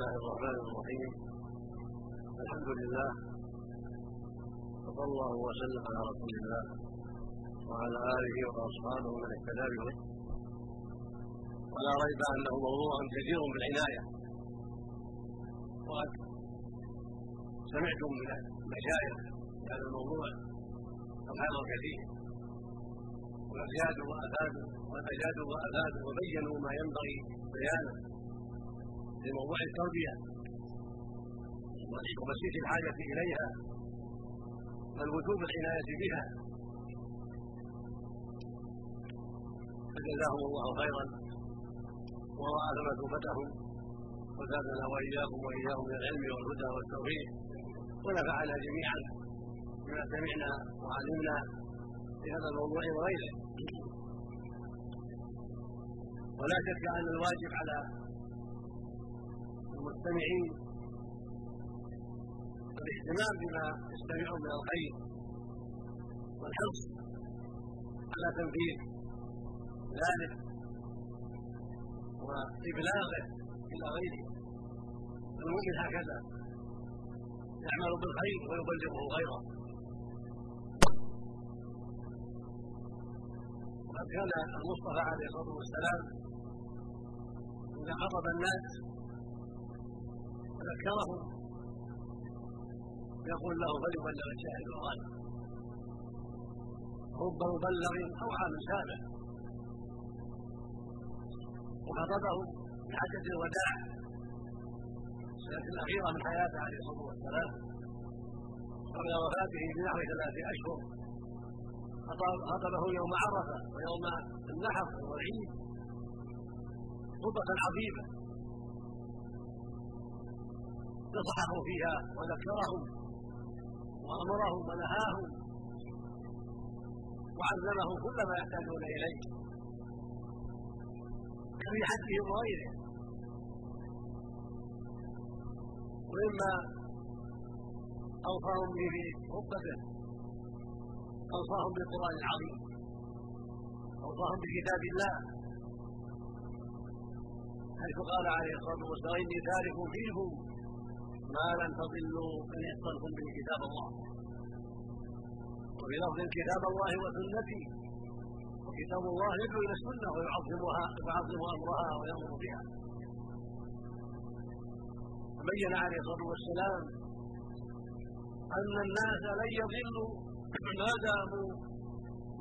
الله الرحمن الرحيم. الحمد لله وصلى الله وسلم على رسول الله وعلى آله وأصحابه من اهتدى به. ولا ريب أنه موضوع كثير بالعنايه وقد سمعتم من المشايخ هذا الموضوع الخير كثير وأزيادوا وأفادوا وأجادوا وأفادوا وبينوا ما ينبغي بيانه. في موضوع التربية ومسيس الحاجة إليها. والوجوب العناية بها. فجزاهم الله خيرا. ورأى مثوبتهم وزادنا وإياكم وإياهم من العلم والهدى والتوفيق. ونفعنا جميعا بما سمعنا وعلمنا في هذا الموضوع وغيره. ولا شك أن الواجب على المستمعين. الاهتمام بما يستمعون من الخير والحرص على تنفيذ ذلك وإبلاغه إلى غيره. المؤمن هكذا يعمل بالخير ويبلغه غيره. وقد كان المصطفى عليه الصلاة والسلام إذا خطب الناس وذكرهم يقول له فليبلغ الشاهد الغالب رب مبلغ أو عام سابع وخطبهم في حجه الوداع. السنة الأخيرة من حياته عليه الصلاة والسلام. قبل وفاته بنحو ثلاث أشهر. خطبه يوم عرفة ويوم النحر والعيد. خطبة عظيمة. نصحهم فيها وذكرهم وامرهم ونهاهم وعلمهم كل ما يحتاجون إليه. في حدهم وغيره. ومما أوصاهم به في خطبته أوصاهم بالقرآن العظيم. أوصاهم بكتاب الله. حيث قال عليه الصلاة والسلام إني تارك فيكم ما لن تضلوا إن يحصلكم به كتاب الله. وفي لفظ كتاب الله وسنتي. وكتاب الله يدعو إلى السنة ويعظمها ويعظم أمرها ويأمر بها. بين عليه الصلاة والسلام أن الناس لن يضلوا ما داموا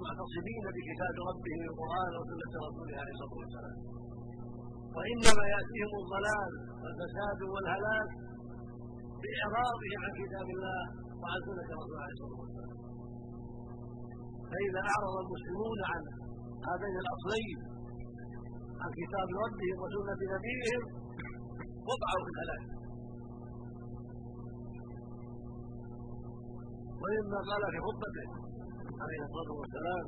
معتصمين بكتاب ربهم القرآن وسنة رسوله عليه الصلاة والسلام. وانما يأتيهم الضلال والفساد والهلاك باعراضهم عن كتاب الله وعن سنة رسوله عليه الصلاة والسلام. فإذا أعرض المسلمون عن هذين الأصلين عن كتاب ربهم وسنة نبيهم وقعوا في الهلاك. ومما قال في خطبته عليه الصلاة والسلام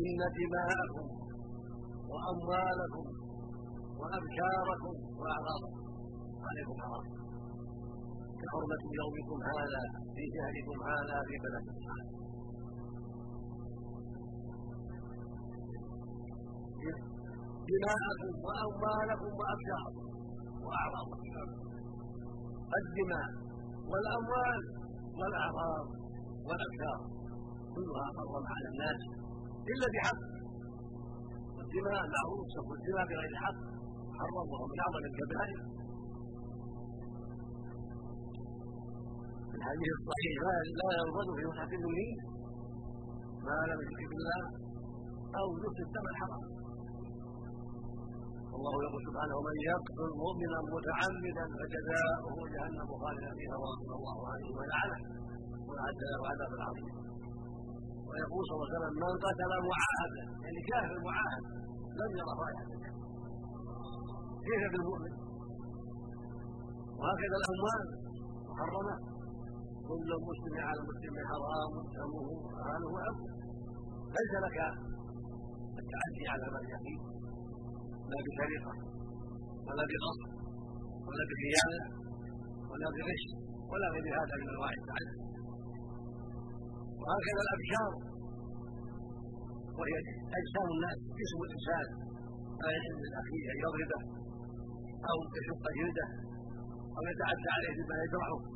إن دماءكم وأموالكم وابشاركم وأعراضكم. عليكم حرام كحرمه يومكم هذا في شهركم هذا في بلدكم هذا. دماءكم وأموالكم وابشاركم واعراضكم الدماء. والأموال والأعراض والأبشار كلها حرم على الناس إلا بحق. الدماء معروف سفك الدماء بغير حق. حرم من أعظم الكبائر. الحديث الصحيح لا ينضد في المنين ما لم يشرك بالله أو يفسد الدم الحرام. الله يقول سبحانه ومن يقتل مؤمنا متعمدا فجزاؤه جهنم خالدا فيها ورضي الله عنه ولعنه. واعد له عذابا عظيما ويقول صلى الله عليه وسلم من قتل معاهدا يعني كافر معاهد لم يرى رائحه كيف بالمؤمن؟ وهكذا الأموال محرمة. كل مسلم على المسلم حرام دمه وماله وعبده ليس لك التعدي على من يقين لا بسرقة ولا بغصب ولا بخيانة ولا بغش ولا غير هذا من أنواع التعدي. وهكذا الأبشار. وهي أجسام الناس جسم الإنسان. لا يحل لأخيه أن يضربه أو يشق جلده أو يتعدى عليه بما يجرحه.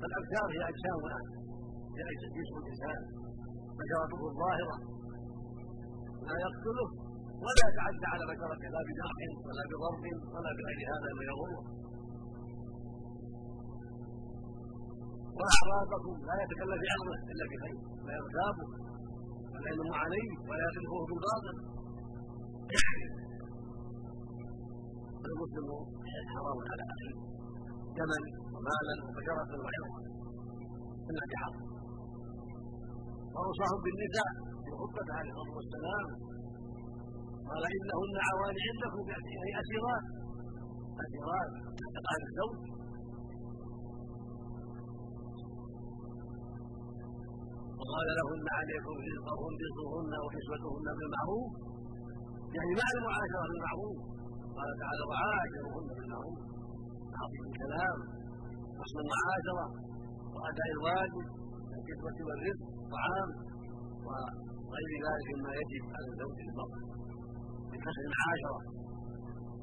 فالابشار هي اجسامنا هي جسم الإنسان. بشرته الظاهرة. لا يقتله ولا يتعدى على بشرته لا بجرح ولا بضرب ولا بغير هذا ما يضره وأعراضكم لا يتكلم في عرضه إلا بخير. لا يغتابه ولا ينم عليه ولا يصرفه بالباطل. المسلم حرام على أخيه. دما ومالا وبشرة وعرضا إلا بحق. واوصاهم بالنساء في خطبته عليه الصلاة والسلام قال إنهن عوان عندكم يعني أسيرات. أسيرات. تقال الزوج. وقال لهن عليكم رزقهن رزقهن وكسوتهن بالمعروف. يعني مع المعاشره بالمعروف. قال تعالى وعاشرهن بالمعروف. تعظيم الكلام. حسن المعاشره وأداء الواجب الكسوه والرزق طعام وغير ذلك مما يجب على الزوج المرأة من حسن المعاشره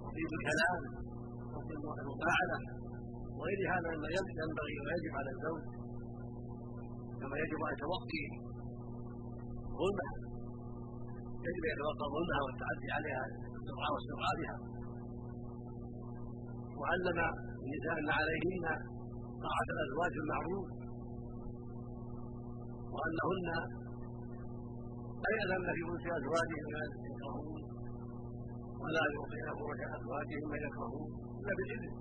وطيب الكلام وحسن المفاعله وغير هذا مما ينبغي ويجب على الزوج كما يجب ان يتوقي ظلمها يجب أن يتوقى ظلمها والتعدي عليها السرعه واسترعابها وعلم النساء أن عليهن طاعه الازواج بالمعروف وأنهن لا يأذن في ملك ازواجهم ما يكرهون ولا يعطين فرج ازواجهم ما يكرهون إلا بالإذن.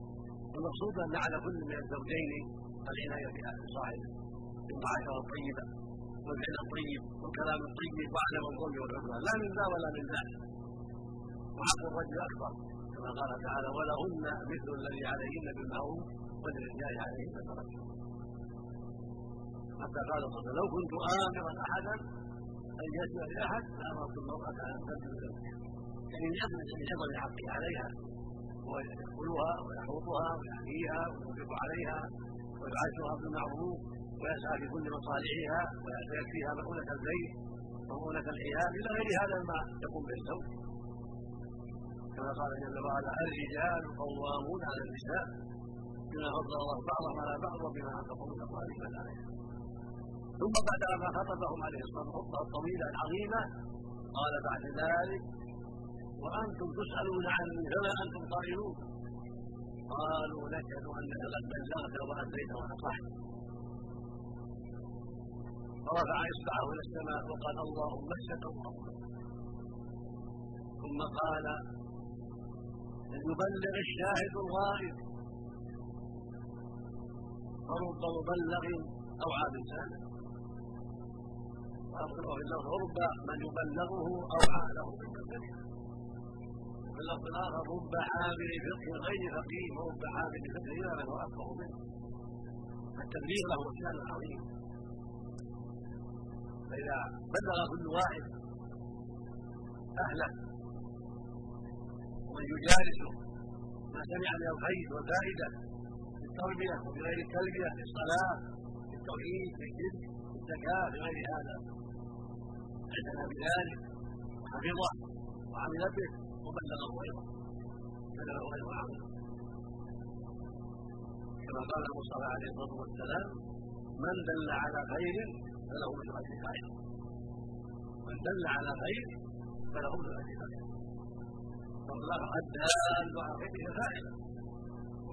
والمقصود أن على كل من الزوجين العنايه باهل صاحبه بالمعاشره الطيبة والفعل الطيب والكلام الطيب وعدم الظلم والعدوان. لا من ذا ولا من ذاك. وحق الرجل أكبر كما قال تعالى ولهن مثل الذي عليهن بالمعروف وللرجال عليهن درجه حتى قال صلى الله عليه لو كنت امرا احدا أن يسمع لاحد لامرت المراه أن تبذل زوجها يعني من عظم حقه عليها ويأكلها ويحوطها ويحميها وينفق عليها ويعاشرها بالمعروف ويسعى في كل مصالحها ويكفيها مؤونة البيت ومؤونة العيال إلى غير هذا ما يقوم به الزوج. كما قال جل وعلا الرجال قوامون على النساء. بما فضل الله بعضهم على بعض وبما أنفقوا من اموالهم ثم بعد ما خطبهم عليه الصلاة خطبة طويلة عظيمة قال بعد ذلك وأنتم تسألون عني فما أنتم قائلون. قالوا نشهد انك قد بلغت واتيت ونصحت فرفع إصبعه إلى السماء وقال اللهم اشهد اللهم ثم قال ليبلغ الشاهد الغائب. فرب مبلغ أو عاب سالم ورب من يبلغه عاله بالتبليغ في اللفظ الآخر رب حامل فقه غير فقيه ورب حامل فقه إلى من هو افقه منه. التبليغ له شأن عظيم. فإذا بلغ كل واحد أهله ومن يجالسه ما سمع من الخير والفائدة التربية وفي غير التلبية في الصلاة في التوحيد في الشرك في الزكاة في غير هذا. أعتنى بذلك وحفظه وعمل به وبلغه غيره. بلغه غيره عمله كما قال المصطفى عليه الصلاة والسلام من دل على خير فله مثل اجر فاعله من دل على خير فله مثل اجر فاعله فالله الدال على خير فاعله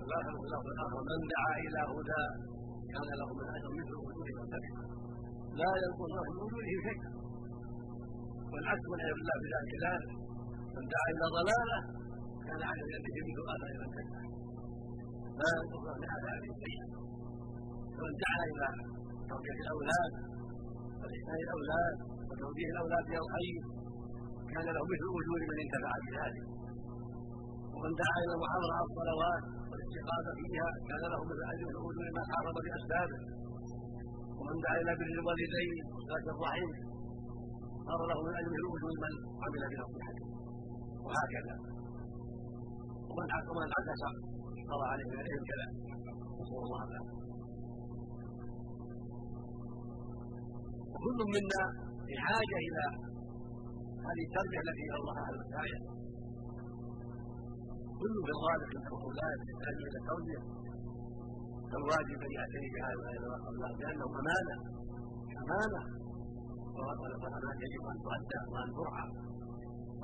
والاخر في اللفظ الآخر من دعا إلى هدى كان له من اجر مثل وجوه من تبعه لا ينقص من وجوده شيء. والعكس من الله بذلك ذلك. من دعا إلى ضلاله كان على يده مثل اثر من تبعه لا ينقص من عذابه شيئا ومن دعا إلى تربيه الأولاد وإحسان الأولاد وتوجيه الأولاد إلى الخير كان له مثل أجور من انتفع بذلك. ومن دعا إلى المحافظة على الصلوات والاستيقاظ فيها كان له مثل أجر من أجور ما حارب بأسبابه. ومن دعا إلى بر الوالدين وصلاة الرحم صار له من أجر أجور من عمل بنصيحته وهكذا. ومن ومن عكس صار عليه من العلم كذلك نسأل الله العافية. وكل منا بحاجه إلى هذه التربية التي الله أهل الآية كل من الحصولات يحتاج إلى التوجيه فالواجب أن يعتني بهذا الاولاد لأنه امانه امانه والامانه يجب أن تؤدى وأن ترعى.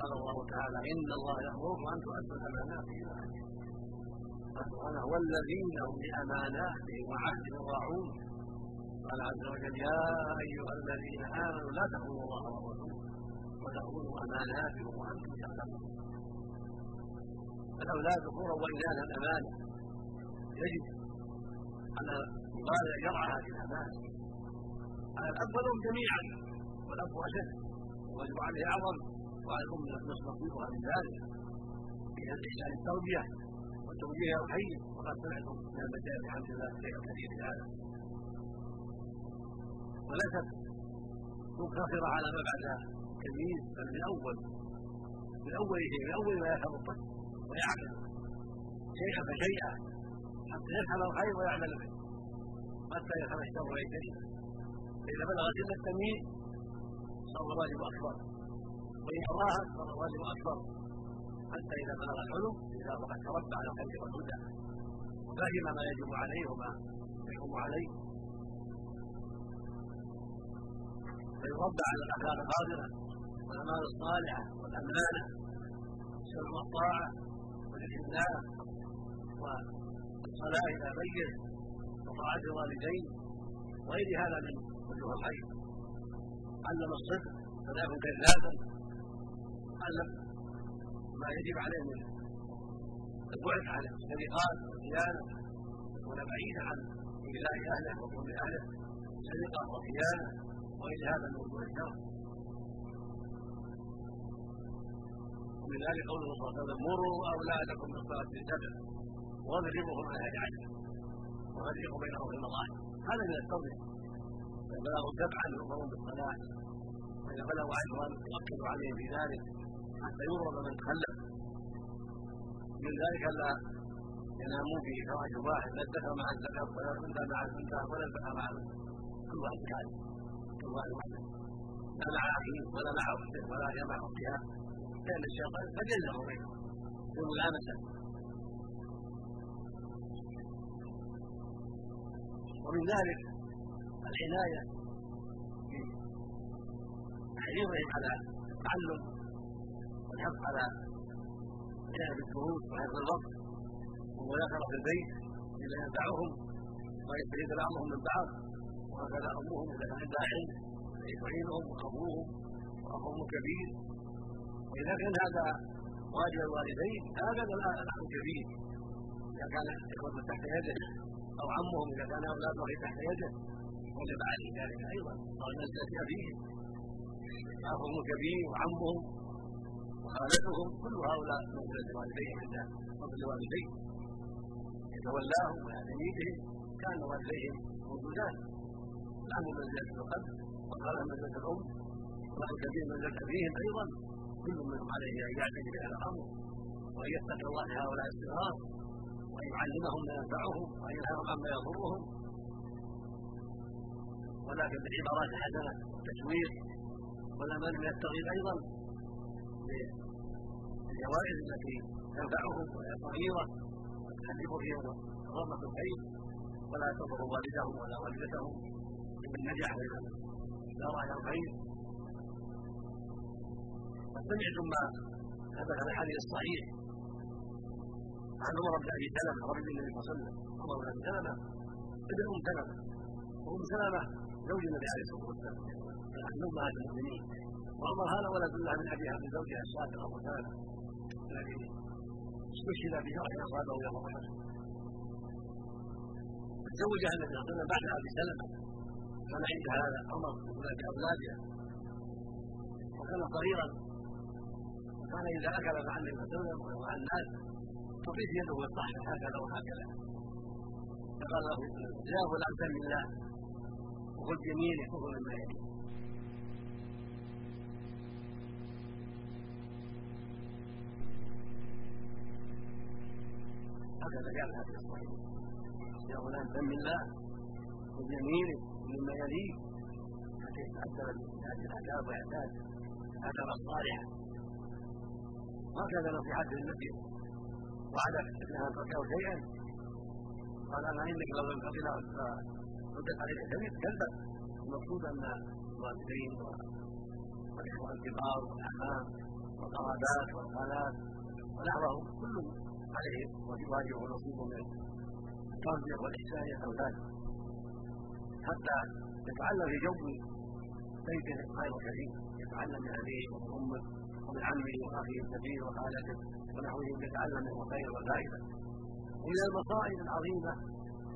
قال الله تعالى إن الله يأمركم أن تؤدوا الأمانات إلى أهلها. سبحانه والذين هم باماناتهم وعهدهم راعون قال عز وجل يا أيها الذين آمنوا لا تخونوا الله ورسوله وتخونوا أماناتكم وأنتم تعلمون الاولاد ذكورا واناثا امانه يجب على الطالع يرعى هذه الأمانة. على الاب والام جميعا والأب أشد ويجب عليه أعظم وعلى الام نصيبها من ذلك. في احسان التربيه والتوجيه الحي وقد سمعتم من المشايخ الحمد لله شيئا كثير في هذا. وليست مقتصرة على ما بعد التمييز بل من أول من اول شيء من أول ما يفهم الطفل. ويعمل شيئا فشيئا حتى يفهم الخير ويعمل به. حتى يفهم الشر ويجتنبه فإذا بلغ سن التمييز صار الواجب أكبر. وإن راها صار الواجب أكبر. حتى إذا بلغ الحلم إذا وقد تربى على الخير والهدى. وفهم ما يجب عليه وما يحرم عليه. فيربى على الأخلاق الحاضره والأعمال الصالحة والأمانة والسمع والطاعه والاستثناء والصلاة إلى بيته وطاعه الوالدين وغير هذا من وجوه الخير علم الصدق فلا يكن كذابا علم ما يجب عليه من البعد عن السرقات والخيانة يكون بعيدا عن إيذاء أهله وظلم أهله سرقة وخيانة وغير هذا من وجوه الشر ومن ذلك قوله صلى الله عليه وسلم مروا أولادكم بالصلاة السبع واضربوهم على عشر وفرقوا بينهم في المضاجع هذا من التوبة إذا بلغوا سبعا يؤمرون بالصلاة وإذا بلغوا عشرا يؤكد عليهم في ذلك حتى يضرب من تخلف من ذلك ألا ينامون في فراش واحد لا الذكر مع الذكر ولا الأنثى مع الأنثى ولا الذكر مع كل واحد كان كل واحد وحده لا مع أخيه ولا مع أخته ولا مع اختها لأن الشيطان ومن ذلك العناية بتحريضهم على التعلم والحث على جانب الشهود وحفظ الوقت والمذاكرة في البيت بما ينفعهم ويستفيد بعضهم من بعض وهكذا أمهم اذا كان عندها علم يعينهم وأبوهم وأخوهم كبير واذا كان هذا واجب الوالدين. هكذا الاخ الكبير إذا كان إخوة تحت يده أو عمهم إذا كان اولاده تحت يده وجب عليه ذلك أيضا. أو المنزله ابيهم أخوهم الكبير وعمهم وخالتهم كل هؤلاء منزلة الوالدين عند فضل الوالدين يتولاهم ويعتني بهم كان والديهم موجودان. العم منزلة الاب والخالة منزلة الأم والاخ الكبير منزلة أبيهم أيضا. كل منهم عليه أن يعتني بهذا الأمر وأن يتقي الله لهؤلاء الصغار وان يعلمهم ما ينفعهم وأن ينهاهم عما يضرهم. ولكن بالعبارات الحسنة والتشويق والامل من الترغيب أيضا الجوائز التي تنفعهم وهي صغيرة وتحرك فيهم رغبه الخير ولا تضر والدهم ولا والدتهم من نجح سار إلى الخير. سمعتم ما ثبت في الحديث الصحيح عن عمر بن أبي سلمة رجل النبي صلى الله عليه وسلم. عمر بن أبي سلمة ابن أم سلمة وأم سلمة زوج النبي عليه الصلاة والسلام. عن امهات المؤمنين وعمر هذا ولد الله من ابيها من زوجها الصادق ابو سلمه الذي استشهد في شرع اصابه يوم احد تزوجها النبي صلى الله عليه وسلم بعد أبي سلمة. كان عندها هذا عمر ولاده أولادها. وكان صغيرا. وكان إذا أكل مع النبي صلى الله عليه وسلم ومع الناس تطيش يده الصحن هكذا وهكذا. فقال له يا فلان سم الله. وقل بيمينه كفر مما يليه هكذا جاء الحديث الصحيح. يا فلان سم الله وبيمينه مما يليه حتى يتأثر بهذه الآداب وعلى أنها تركه شيئا قال أنا انك لو لم تقل ردت عليك كلبا المقصود أن الوالدين والاخوان الكبار والاعمام والقرابات والخالات ونحوهم كلهم عليه واجب ونصيب من التربية والإحسان إلى حتى يتعلم في جو بيته خير كريم يتعلم من أبيه ومن امه ومن عمه وأخيه الكبير وخالته ونحوهم يتعلم منه الخير والفائده ومن المصائب العظيمة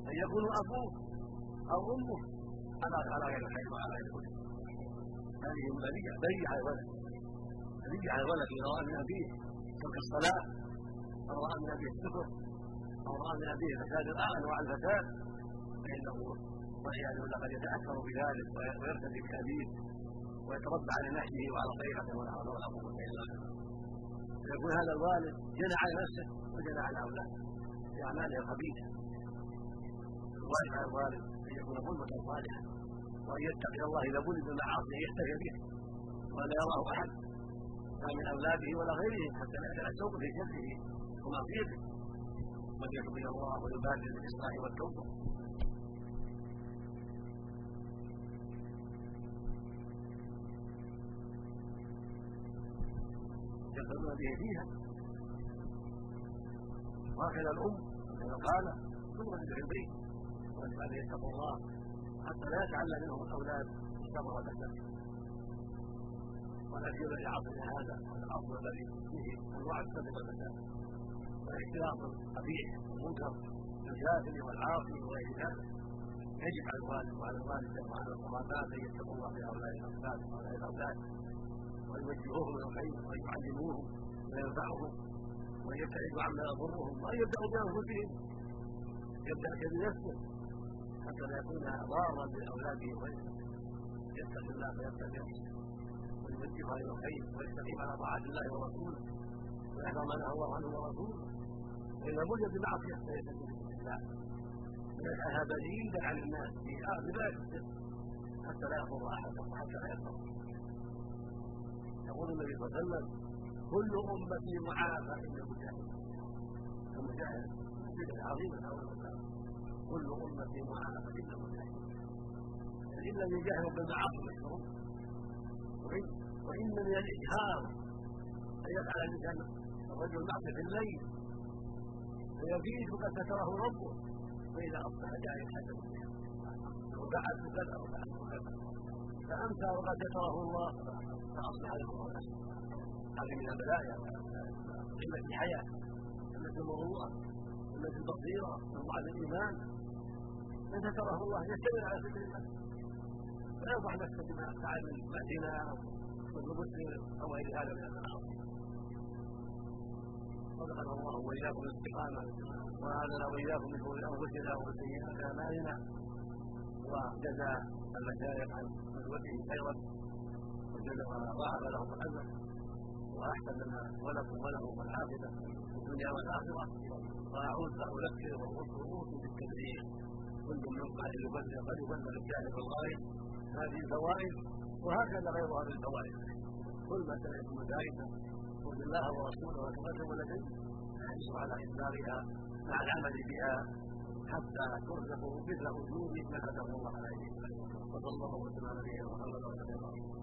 أن يكون ابوه أو أمه على على غير الخير وعلى غير الهدى هذه بليه بليه على الولد بليه على الولد. إذا رأى من أبيه ترك الصلاة أو رأى من أبيه السكر أو رأى من أبيه فساد انواع الفساد فإنه والعياذ بالله قد يتاثر بذلك ويرتدي بابيه ويتربى على نهجه وعلى طريقته ولا حول ولا قوه الا بالله فيكون هذا الوالد جنى على نفسه وجنى على أولاده في اعماله الخبيثه الواجب على الوالد أن يكون قدوه صالحة وأن يتقي الله إذا ولد المعاصي ان يحتفي به ولا يراه أحد لا من أولاده ولا غيرهم حتى لا يتعسوق في شره ومعصيته. وليتوب إلى الله ويبادر بالإصلاح والتوبة. به فيها وهكذا الأم كما قال ثم في البيت ويجب عليه يتقوا الله حتى لا يتعلم منهم الأولاد الشر ولا سيما في عصرنا هذا العصر الذي فيه أنواع السبب والفساد والاختلاط القبيح والمنكر الجاهل والعاصي وغير ذلك. يجب على الوالد وعلى الوالدة وعلى القرابات أن يتقوا الله في هؤلاء الأولاد وهؤلاء الأولاد. ويوجهوهم إلى الخير وان يعلموهم ما ينفعهم وأن يبتعدوا عما يضرهم وان يبداوا بانفسهم يبدا بنفسه حتى لا يكون ضارا باولاده وغيره يتقي الله فيتقي ويوجهها إلى الخير ويستقيم على طاعة الله ورسوله ويحذر ما نهى الله عنه ورسوله وإذا وجد بمعصيه فيتقي الله. ويجعلها بعيدا عن الناس في ذلك حتى لا يضر احدا وحتى لا يضر. يقول النبي صلى الله عليه وسلم كل أمتي معافى إلا المجاهد. المجاهد بدعه عظيمه كل أمتي معافى إلا المجاهد. إن لم يجاهد بالمعاصي مشروع وان من الاجهار أن يفعل الانسان الرجل المعصية في الليل فيبيت قد ستره ربه فإذا أصبح يتحدث بها وفعلت كذا وفعلت كذا. فامسى وقد ستره الله. فأصبح له هذه من البلايا. قله الحياة قله المروءه قله البصيره من ضعف الإيمان. من ستره الله يستمر على فكر الله. ويوضع نفسه بما فعل من الزنا والمسلم أو غير هذا من المعاصي صدقنا الله وإياكم الاستقامة. وهذا وإياكم من شرور أنفسنا ومن سيئات أعمالنا. وجزى المشايخ عن قدوته خيرا وجل وضاعف لهم الاجر وأحسن لنا ولكم ولهم العاقبه في الدنيا والآخرة. واعود أذكر واوصي بالتبليغ كل من قال يبلغ قد يبلغ الجاهل الغائب هذه الفوائد وهكذا غيرها من الفوائد. كل ما سمعتم ذلك قل الله ورسوله وتقدم لديه نحرص على إصدارها مع العمل بها. حتى ترزقوا مثل اجور من كتبه الله عليه. وصلى الله وسلم على نبينا محمد وعلى آله